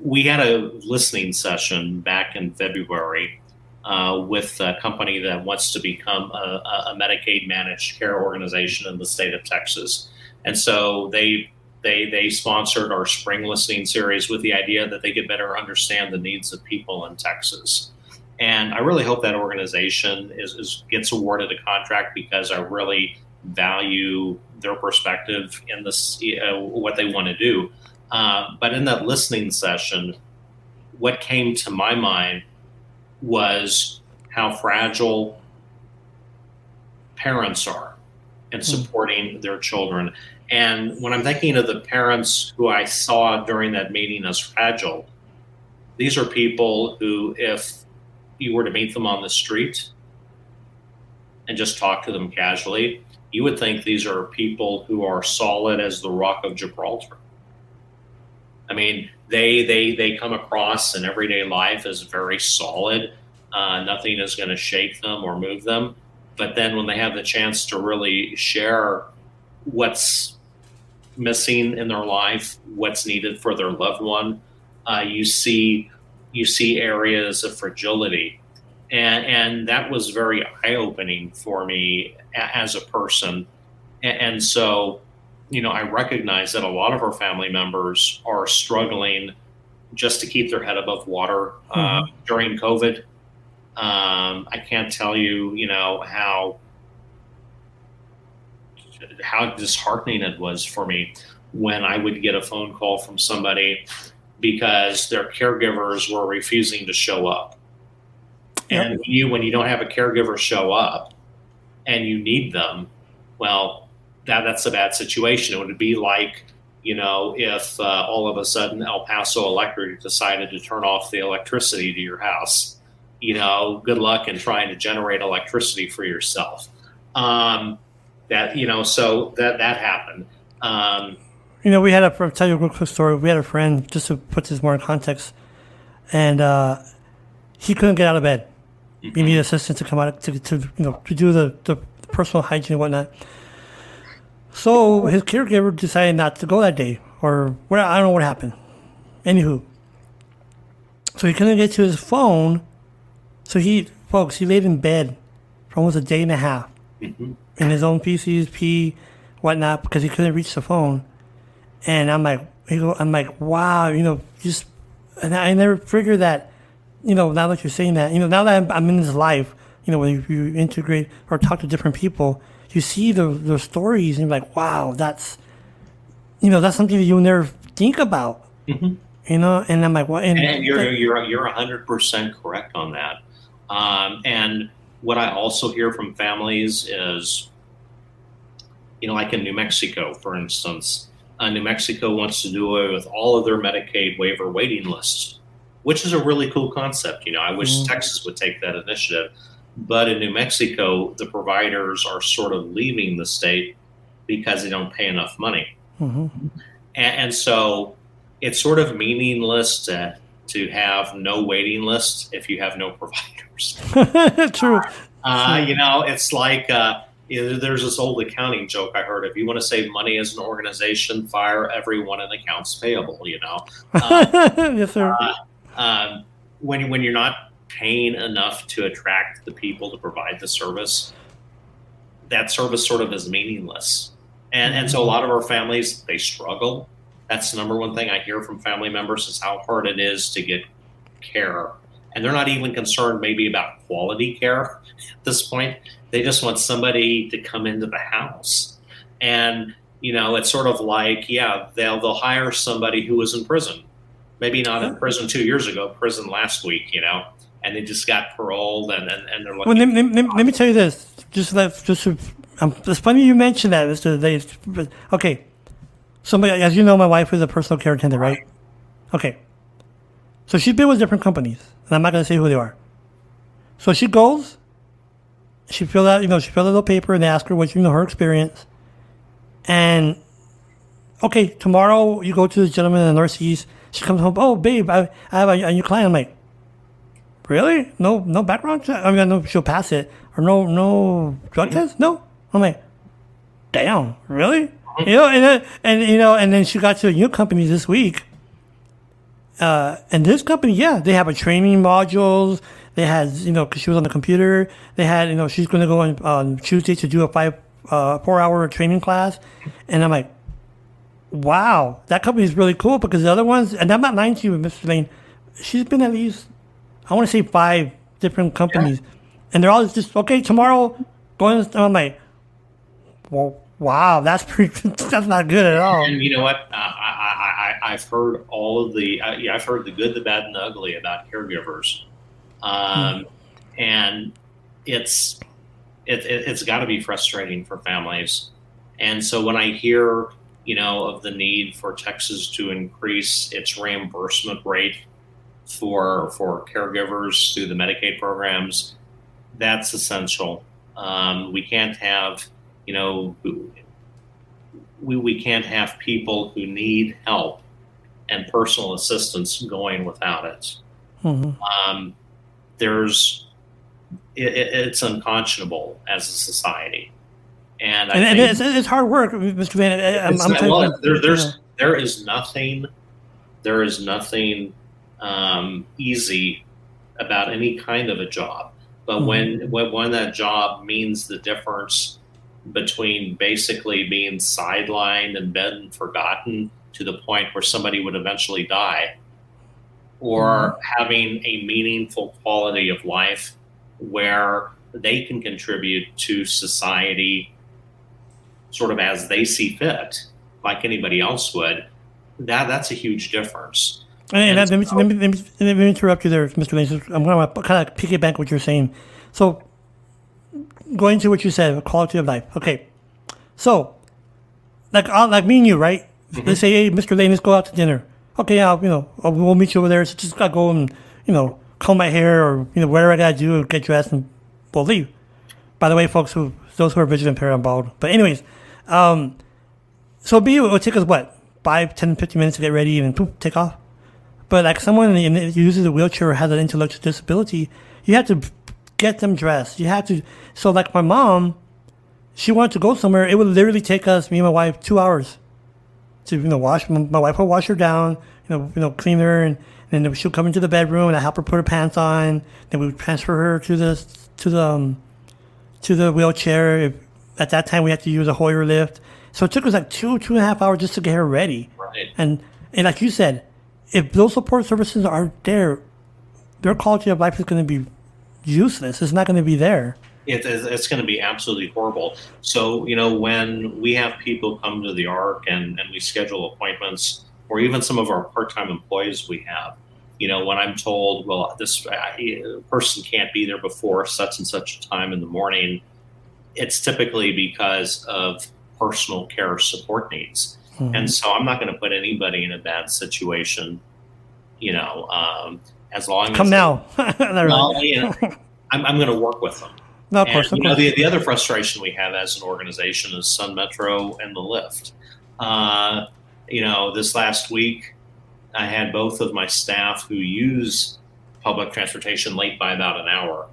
Speaker 2: we had a listening session back in February uh, with a company that wants to become a, a, Medicaid managed care organization in the state of Texas. And so they they they sponsored our spring listening series with the idea that they could better understand the needs of people in Texas. And I really hope that organization is, is gets awarded a contract because I really value their perspective in this uh, what they want to do. Uh, but in that listening session, what came to my mind was how fragile parents are in hmm. supporting their children. And when I'm thinking of the parents who I saw during that meeting as fragile, these are people who, if you were to meet them on the street and just talk to them casually, you would think these are people who are solid as the rock of Gibraltar. I mean, they they they come across in everyday life as very solid. Uh, nothing is going to shake them or move them. But then when they have the chance to really share what's missing in their life, what's needed for their loved one, uh, you see you see areas of fragility, and and that was very eye opening for me as a person, and, and so you know, I recognize that a lot of our family members are struggling just to keep their head above water uh, mm-hmm. during COVID. Um, I can't tell you, you know, how how disheartening it was for me when I would get a phone call from somebody because their caregivers were refusing to show up. Yep. And you, when you don't have a caregiver show up and you need them, well, that that's a bad situation. It would be like, you know, if uh, all of a sudden El Paso Electric decided to turn off the electricity to your house. You know, good luck in trying to generate electricity for yourself. Um, that you know, so that that happened. Um,
Speaker 1: you know, we had a I'll tell you a quick story. We had a friend just to put this more in context, and uh, he couldn't get out of bed. Mm-hmm. He needed assistance to come out to, to you know to do the, the personal hygiene and whatnot. So his caregiver decided not to go that day, or what I don't know what happened. Anywho, so he couldn't get to his phone. So he, folks, he laid in bed for almost a day and a half mm-hmm. In his own PCs, P, whatnot, because he couldn't reach the phone. And I'm like, I'm like, wow, you know, just, and I never figured that, you know, now that you're saying that, you know, now that I'm, I'm in this life, you know, when you integrate or talk to different people, you see the the stories and you're like, wow, that's you know that's something that you'll never think about. Mm-hmm. You know, and I'm like, what?
Speaker 2: And, and you're like, you're you're hundred percent correct on that. Um, and what I also hear from families is, you know, like in New Mexico, for instance, uh, New Mexico wants to do away with all of their Medicaid waiver waiting lists, which is a really cool concept. You know, I wish mm-hmm. Texas would take that initiative. But in New Mexico, the providers are sort of leaving the state because they don't pay enough money. Mm-hmm. And, and, so it's sort of meaningless to, to have no waiting list if you have no providers.
Speaker 1: True.
Speaker 2: Uh, you know, it's like uh, there's this old accounting joke I heard. If you want to save money as an organization, fire everyone in accounts payable. You know. Uh,
Speaker 1: yes, sir.
Speaker 2: Uh, um, when when you're not paying enough to attract the people to provide the service, that service sort of is meaningless. And and so a lot of our families they struggle. That's the number one thing I hear from family members is how hard it is to get care. And they're not even concerned maybe about quality care at this point. They just want somebody to come into the house. And you know, it's sort of like, yeah, they'll they'll hire somebody who was in prison. Maybe not in prison two years ago, prison last week, you know and they just got paroled and and, and they're like.
Speaker 1: Well, let, let, let, let, me tell you this. Just that, just um, it's funny you mentioned that, Mister. They, okay, somebody as you know, my wife is a personal care attendant, right? Okay, so she's been with different companies, and I'm not going to say who they are. So she goes, she filled out, you know, she filled out a little paper, and they ask her what you know her experience, and okay, tomorrow you go to this gentleman in the Northeast. She comes home, oh babe, I, I have a, a new client. I'm like, really? No, no background check. I mean, know she'll pass it, or no, no drug test. No. I'm like, damn, really? You know, and then, and you know, and then she got to a new company this week. Uh, and this company, yeah, they have a training modules. They had, you know, because she was on the computer. They had, you know, she's going to go on um, Tuesday to do a five, uh, four hour training class. And I'm like, wow, that company is really cool because the other ones, and I'm not lying to you, Mr. Laign, she's been at least, I want to say five different companies. And they're all just, okay, tomorrow, going, I'm like, well, wow, that's pretty, that's not good at all.
Speaker 2: And you know what? I, I, I, I've heard all of the, uh, I've heard the good, the bad, and the ugly about caregivers. Um, And it's, it, it, it's got to be frustrating for families. And so when I hear, you know, of the need for Texas to increase its reimbursement rate for for caregivers through the Medicaid programs, that's essential. Um, we can't have, you know, we, we can't have people who need help and personal assistance going without it.
Speaker 1: Mhm.
Speaker 2: Um, there's, it, it- it's unconscionable as a society. And I
Speaker 1: And, and it's, it's hard work, Mr. Van. I'm, I'm
Speaker 2: not- well, there,
Speaker 1: yeah.
Speaker 2: there's there is nothing there is nothing um, easy about any kind of a job. But when, when when that job means the difference between basically being sidelined and been forgotten to the point where somebody would eventually die, or mm-hmm. having a meaningful quality of life where they can contribute to society sort of as they see fit, like anybody else would, that that's a huge difference.
Speaker 1: And,
Speaker 2: And
Speaker 1: let, me,
Speaker 2: so-
Speaker 1: let, me, let, me, let me interrupt you there, Mr. Laign. I'm going to kind of piggyback what you're saying. So, going to what you said, quality of life. Okay. So, like uh, like me and you, right? Let's say, hey, Mr. Laign, let's go out to dinner. Okay, I'll, you know, I'll, we'll meet you over there. So just gotta go and, you know, comb my hair or, you know, whatever I gotta do, get dressed, and we'll leave. By the way, folks, who those who are visually impaired, I'm bald. But anyways, um, so be it would take us what five, 10, 15 minutes to get ready and poof, take off. But like someone in, who uses a wheelchair or has an intellectual disability, you have to get them dressed. You have to. So like my mom, she wanted to go somewhere. It would literally take us, me and my wife, two hours to you know wash. My my wife would wash her down, you know, you know, clean her, and, and then she'll come into the bedroom and I help her put her pants on. Then we would transfer her to the to the um, to the wheelchair. If, at that time, we had to use a Hoyer lift. So it took us like two two and a half hours just to get her ready.
Speaker 2: Right.
Speaker 1: And and like you said, if those support services aren't there, their quality of life is going to be useless. It's not going to be there.
Speaker 2: it, it's going to be absolutely horrible. So, you know, when we have people come to the ARC and, and we schedule appointments, or even some of our part time employees we have, you know, when I'm told, well, this uh, person can't be there before such and such a time in the morning, it's typically because of personal care support needs.
Speaker 1: Mhm.
Speaker 2: And so I'm not going to put anybody in a bad situation, you know, um, as long
Speaker 1: Come
Speaker 2: as
Speaker 1: now.
Speaker 2: Well, you know, I'm, I'm going to work with them.
Speaker 1: no, of
Speaker 2: And,
Speaker 1: course.
Speaker 2: You know, the, the other frustration we have as an organization is Sun Metro and the LIFT. Uh, you know, this last week, I had both of my staff who use public transportation late by about an hour.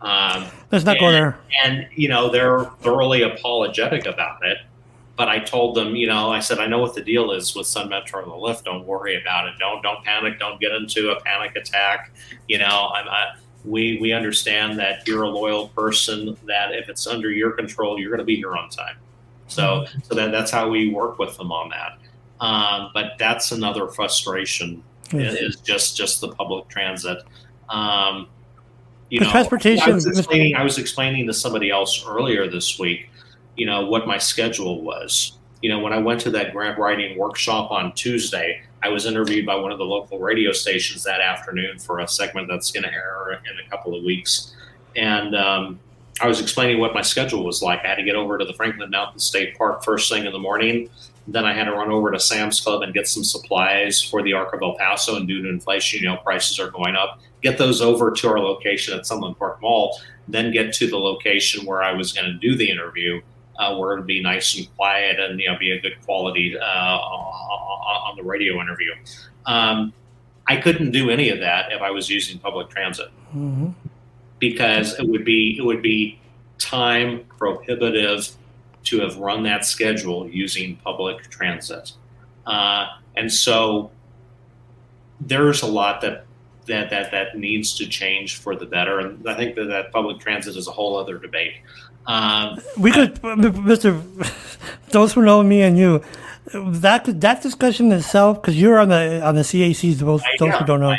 Speaker 2: Um,
Speaker 1: Let's not go there.
Speaker 2: and, you know, they're thoroughly apologetic about it. But I told them, you know, I said, I know what the deal is with Sun Metro and the lift. Don't worry about it. Don't don't panic. Don't get into a panic attack. You know, I'm, I, we we understand that you're a loyal person. That if it's under your control, you're going to be here on time. So so that that's how we work with them on that. Um, but that's another frustration
Speaker 1: Yes.
Speaker 2: is just just the public transit. Um, you
Speaker 1: The
Speaker 2: know,
Speaker 1: transportation-
Speaker 2: I was, explaining, I was explaining to somebody else earlier this week, you know, what my schedule was. You know, when I went to that grant writing workshop on Tuesday, I was interviewed by one of the local radio stations that afternoon for a segment that's going to air in a couple of weeks, and um, I was explaining what my schedule was like. I had to get over to the Franklin Mountain State Park first thing in the morning. Then I had to run over to Sam's Club and get some supplies for the Arc of El Paso. And due to inflation, you know, prices are going up. Get those over to our location at Sunland Park Mall. Then get to the location where I was going to do the interview, uh, where it'd be nice and quiet and you know be a good quality uh, on the radio interview. Um, I couldn't do any of that if I was using public transit
Speaker 1: hmm
Speaker 2: because it would be it would be time prohibitive to have run that schedule using public transit, uh, and so there's a lot that that that that needs to change for the better, and I think that, that public transit is a whole other debate. Um,
Speaker 1: We could, Mr. Those who know me and you, that that discussion itself, because you're on the on the CACs. Those,
Speaker 2: I
Speaker 1: those who don't know,
Speaker 2: I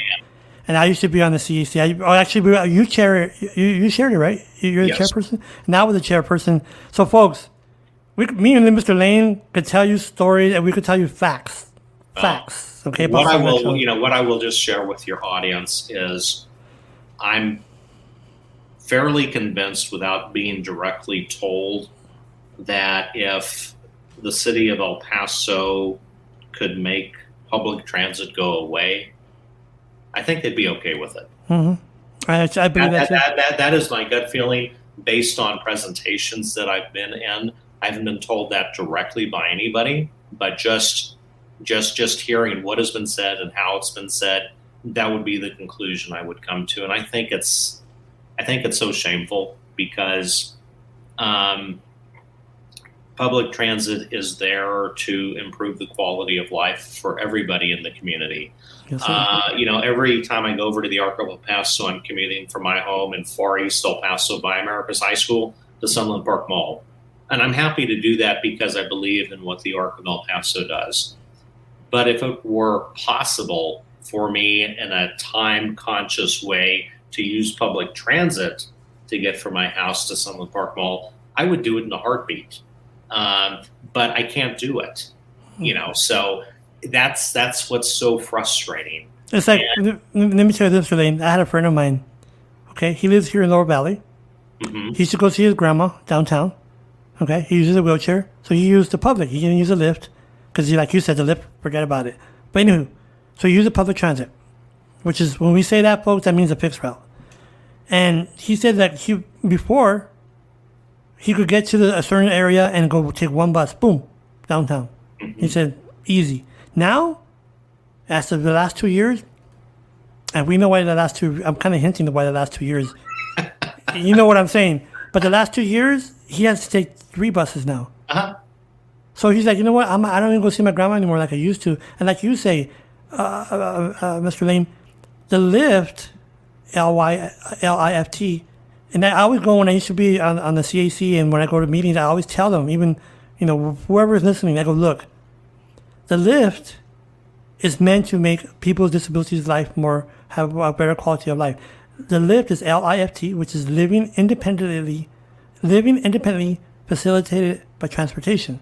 Speaker 1: and I used to be on the CAC. I, oh, actually, you chair. You, you shared it, right? You- You're the
Speaker 2: Yes.
Speaker 1: chairperson. Now with the chairperson. So, folks, we, me and Mr. Laign could tell you stories, and we could tell you facts, facts. Okay,
Speaker 2: what I
Speaker 1: some of that
Speaker 2: will, you know, what I will just share with your audience is, I'm fairly convinced, without being directly told, that if the city of El Paso could make public transit go away, I think they'd be okay with it.
Speaker 1: Mm-hmm. I, I believe
Speaker 2: That,
Speaker 1: that.
Speaker 2: that, that, that, that is my gut feeling based on presentations that I've been in. I haven't been told that directly by anybody, but just just just hearing what has been said and how it's been said, that would be the conclusion I would come to. And I think it's I think it's so shameful because um, public transit is there to improve the quality of life for everybody in the community.
Speaker 1: Yes.
Speaker 2: Uh, you know, every time I go over to the Arc of El Paso, I'm commuting from my home in Far East El Paso by Americas High School to Sunland Park Mall. And I'm happy to do that because I believe in what the Arc of El Paso does. But if it were possible for me in a time conscious way to use public transit to get from my house to Sunland Park Mall, I would do it in a heartbeat. Um, but I can't do it, you know, so that's that's what's so frustrating.
Speaker 1: It's like, let let me tell you this, Elaine. I had a friend of mine. Okay, he lives here in Lower Valley.
Speaker 2: hmm
Speaker 1: He used to go see his grandma downtown. Okay, he uses a wheelchair, so he used the public. He didn't use a lift because, like you said, the lift, forget about it. But anywho, so he used the public transit, which is when we say that, folks, that means a fixed route. And he said that he before he could get to the, a certain area and go take one bus, boom, downtown. He said easy. Now, after the last two years, and we know why the last two. I'm kind of hinting to why the last two years. you know what I'm saying. But the last two years, he has to take three buses now.
Speaker 2: Uh-huh.
Speaker 1: So he's like, you know what? I'm, I don't even go see my grandma anymore like I used to. And like you say, uh, uh, uh, Mr. Laign, the lift, L Y L I F T, and I always go when I used to be on, on the CAC and when I go to meetings, I always tell them, even you know whoever is listening, I go, look, the lift is meant to make people with disabilities life more have a better quality of life. The lift is L I F T, which is living independently, living independently facilitated by transportation.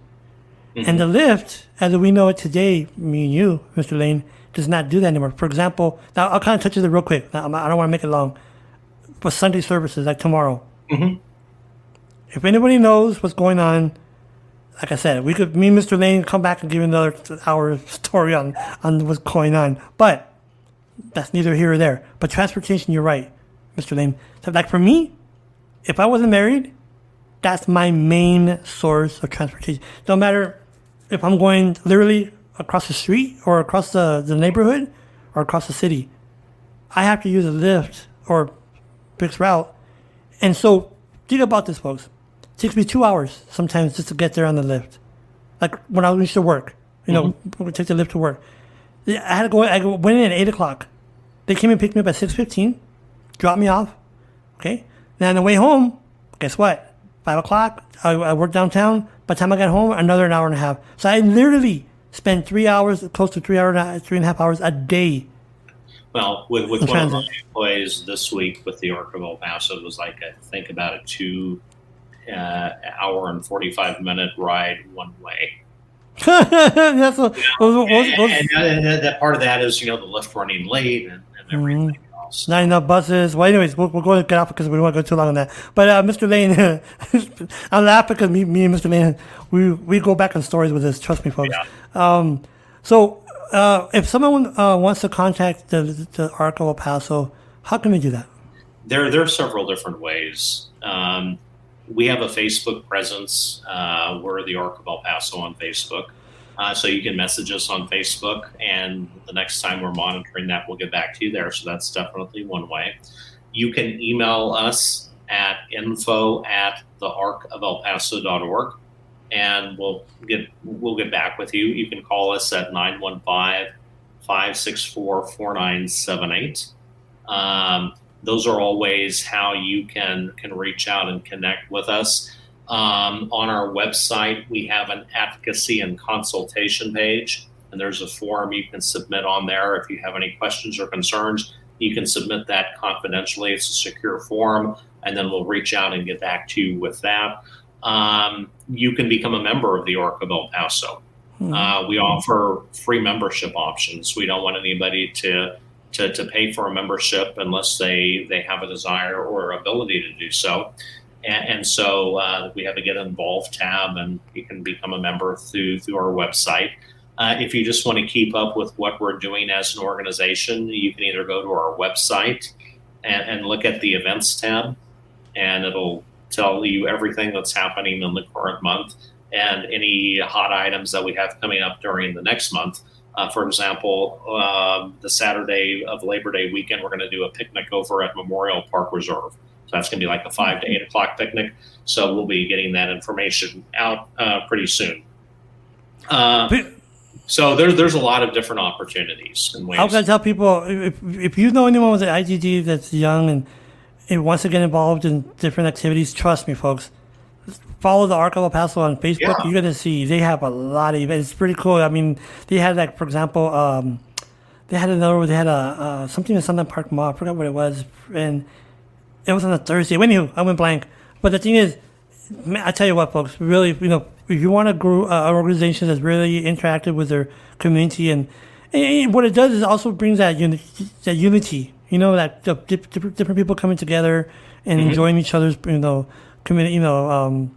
Speaker 1: And mm-hmm. the lift, as we know it today, me and you, Mr. Laign, does not do that anymore. For example, now I'll kind of touch it real quick. Now, I'm not- I don't want to make it long. For Sunday services, like tomorrow,
Speaker 2: Mhm.
Speaker 1: if anybody knows what's going on, like I said, we could, me and Mr. Laign, come back and give another hour story on, on what's going on. But that's neither here or there. But transportation, you're right, Mr. Laign. So, like for me, if I wasn't married, that's my main source of transportation. No matter if I'm going literally across the street or across the, the neighborhood or across the city, I have to use a lift or fixed route. And so think about this, folks. It takes me two hours sometimes just to get there on the lift. Like when I used to work, you know, mm-hmm. we would take the lift to work. I had to go. I went in at eight o'clock. They came and picked me up at six fifteen, dropped me off. Okay. Then on the way home, guess what? Five o'clock. I, I worked downtown. By the time I got home, another an hour and a half. So I literally spent three hours, close to three hours, three and a half hours a day.
Speaker 2: Well, with, with one of my employees this week with the Arc of El Paso, it was like I think about a two uh, hour and forty five minute ride one way.
Speaker 1: That's what, was, was, was,
Speaker 2: and, and that, that part of that is you know the lift running late and, and everything
Speaker 1: Mm-hmm.
Speaker 2: Else.
Speaker 1: not enough buses. Well, anyways, we're, we'll go and get off because we don't want to go too long on that. But uh, Mr. Laign, I'm laughing because me, me and Mr. Laign, we we go back on stories with this. Trust me, folks. Um, so uh, if someone uh, wants to contact the the Arc of El Paso, how can we do that?
Speaker 2: There, there are several different ways. Um, we have a Facebook presence. Uh, we're the Arc of El Paso on Facebook. Uh, so you can message us on Facebook, and the next time we're monitoring that, we'll get back to you there. So that's definitely one way. You can email us at info at the arc of El Paso.org and we'll get we'll get back with you. You can call us at 915 564 4978. Um, those are all ways how you can can reach out and connect with us. Um, on our website, we have an advocacy and consultation page, and there's a form you can submit on there if you have any questions or concerns. You can submit that confidentially. It's a secure form, and then we'll reach out and get back to you with that. Um, you can become a member of the Arc of El Paso. Mm-hmm. Uh, we offer free membership options. We don't want anybody to, to, to pay for a membership unless they, they have a desire or ability to do so. And, and so uh, we have a Get Involved tab, and you can become a member through through our website. Uh, if you just want to keep up with what we're doing as an organization, you can either go to our website and, and look at the events tab, and it'll tell you everything that's happening in the current month and any hot items that we have coming up during the next month. Uh, for example, um, the Saturday of Labor Day weekend, we're going to do a picnic over at Memorial Park Reserve. So that's going to be like a five to eight o'clock picnic. So we'll be getting that information out uh, pretty soon. Uh, so there's there's a lot of different opportunities and ways.
Speaker 1: How can I tell people if, if you know anyone with an IDD that's young and it wants to get involved in different activities, trust me, folks. Follow the Arc of El Paso on Facebook. Yeah. You're gonna see they have a lot of events. It's pretty cool. I mean, they had like, for example, um, they had another. They had a uh, something in Sunland Park Mall. I forgot what it was, and it was on a Thursday. When you, I went blank. But the thing is, I tell you what, folks. Really, you know, if you want to grow uh, an organization that's really interactive with their community, and, and what it does is also brings that uni- that unity you know that different, different people coming together and mm-hmm. enjoying each other's you know community you know um,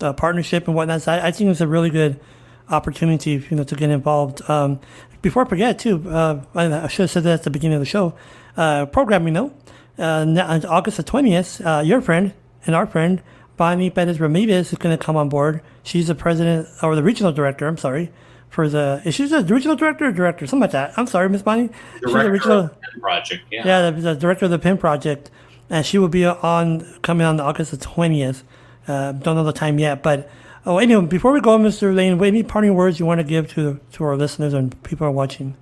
Speaker 1: uh, partnership and whatnot. So I, I, think it's a really good opportunity you know to get involved. Um, before I forget too, uh, I should have said that at the beginning of the show. Uh, programming uh, on August the twentieth, uh, your friend and our friend Bonnie Perez Ramirez is going to come on board. She's the president or the regional director. I'm sorry for the is she the regional director or director? Something like that. I'm sorry miss bonnie.
Speaker 2: Director she's the regional project yeah.
Speaker 1: Yeah the, the, director of the pin project. And she will be on coming on august the 20th uh, don't know the time yet but oh anyway before we go mr Laign any parting words you want to give to to our listeners and people are watching?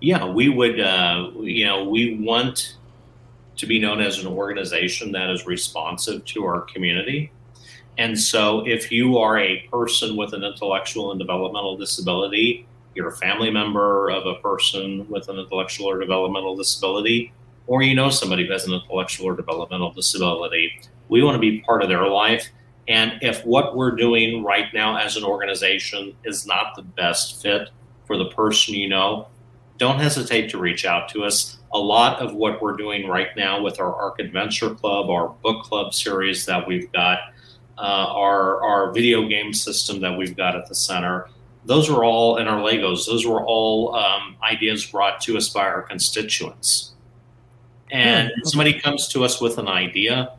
Speaker 2: Yeah we would uh, you know we want to be known as an organization that is responsive to our community and so, if you are a person with an intellectual and developmental disability, you're a family member of a person with an intellectual or developmental disability, or you know somebody who has an intellectual or developmental disability, we want to be part of their life. And if what we're doing right now as an organization is not the best fit for the person you know, don't hesitate to reach out to us. A lot of what we're doing right now with our Arc Adventure Club, our book club series that we've got, uh, our our video game system that we've got at the center. Those were all in our Legos. Those were all um, ideas brought to us by our constituents. And yeah, okay. somebody comes to us with an idea.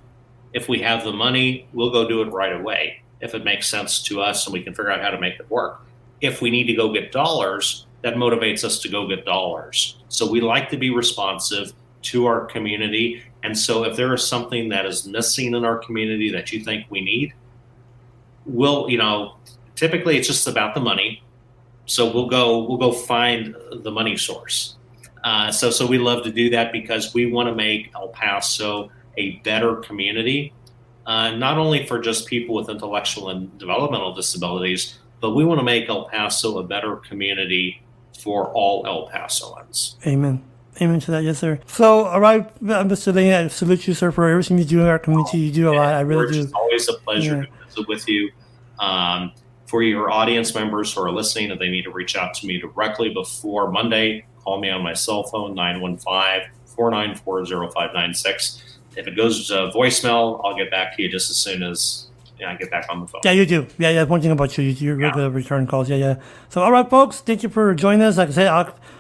Speaker 2: If we have the money, we'll go do it right away. If it makes sense to us and we can figure out how to make it work. If we need to go get dollars, that motivates us to go get dollars. So we like to be responsive to our community and so if there is something that is missing in our community that you think we need, we'll, you know, typically it's just about the money. So we'll go we'll go find the money source. Uh, so so we love to do that because we want to make El Paso a better community, uh, not only for just people with intellectual and developmental disabilities, but we want to make El Paso a better community for all El Pasoans.
Speaker 1: Amen. Amen to that, yes, sir. So, all right, Mr. Laign, I salute you, sir, for everything you do in our community. You do a lot. I really do.
Speaker 2: It's always a pleasure yeah. to visit with you. Um, for your audience members who are listening, if they need to reach out to me directly before Monday, call me on my cell phone, 915 494 0596. If it goes to voicemail, I'll get back to you just as soon as yeah, I get back on the phone.
Speaker 1: Yeah, you do. Yeah, yeah. One thing about you, you are yeah. regular return calls. Yeah, yeah. So, all right, folks, thank you for joining us. Like I said,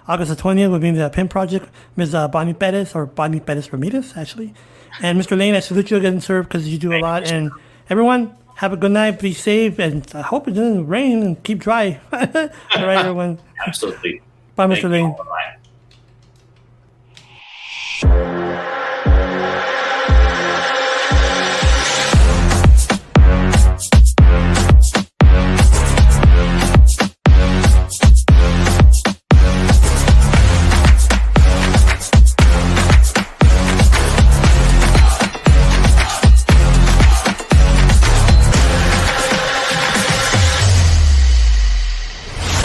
Speaker 1: August the 20th will be the PIN project. Ms. Uh, Bonnie Perez, or Bonnie Perez Ramirez, actually. And Mr. Laign, I salute you again, sir, because you do a lot. And everyone, have a good night. Be safe, and I hope it doesn't rain and keep dry. All right, everyone.
Speaker 2: Absolutely.
Speaker 1: Bye,
Speaker 2: Thank
Speaker 1: Mr.
Speaker 2: you.
Speaker 1: Laign.
Speaker 2: Bye-bye.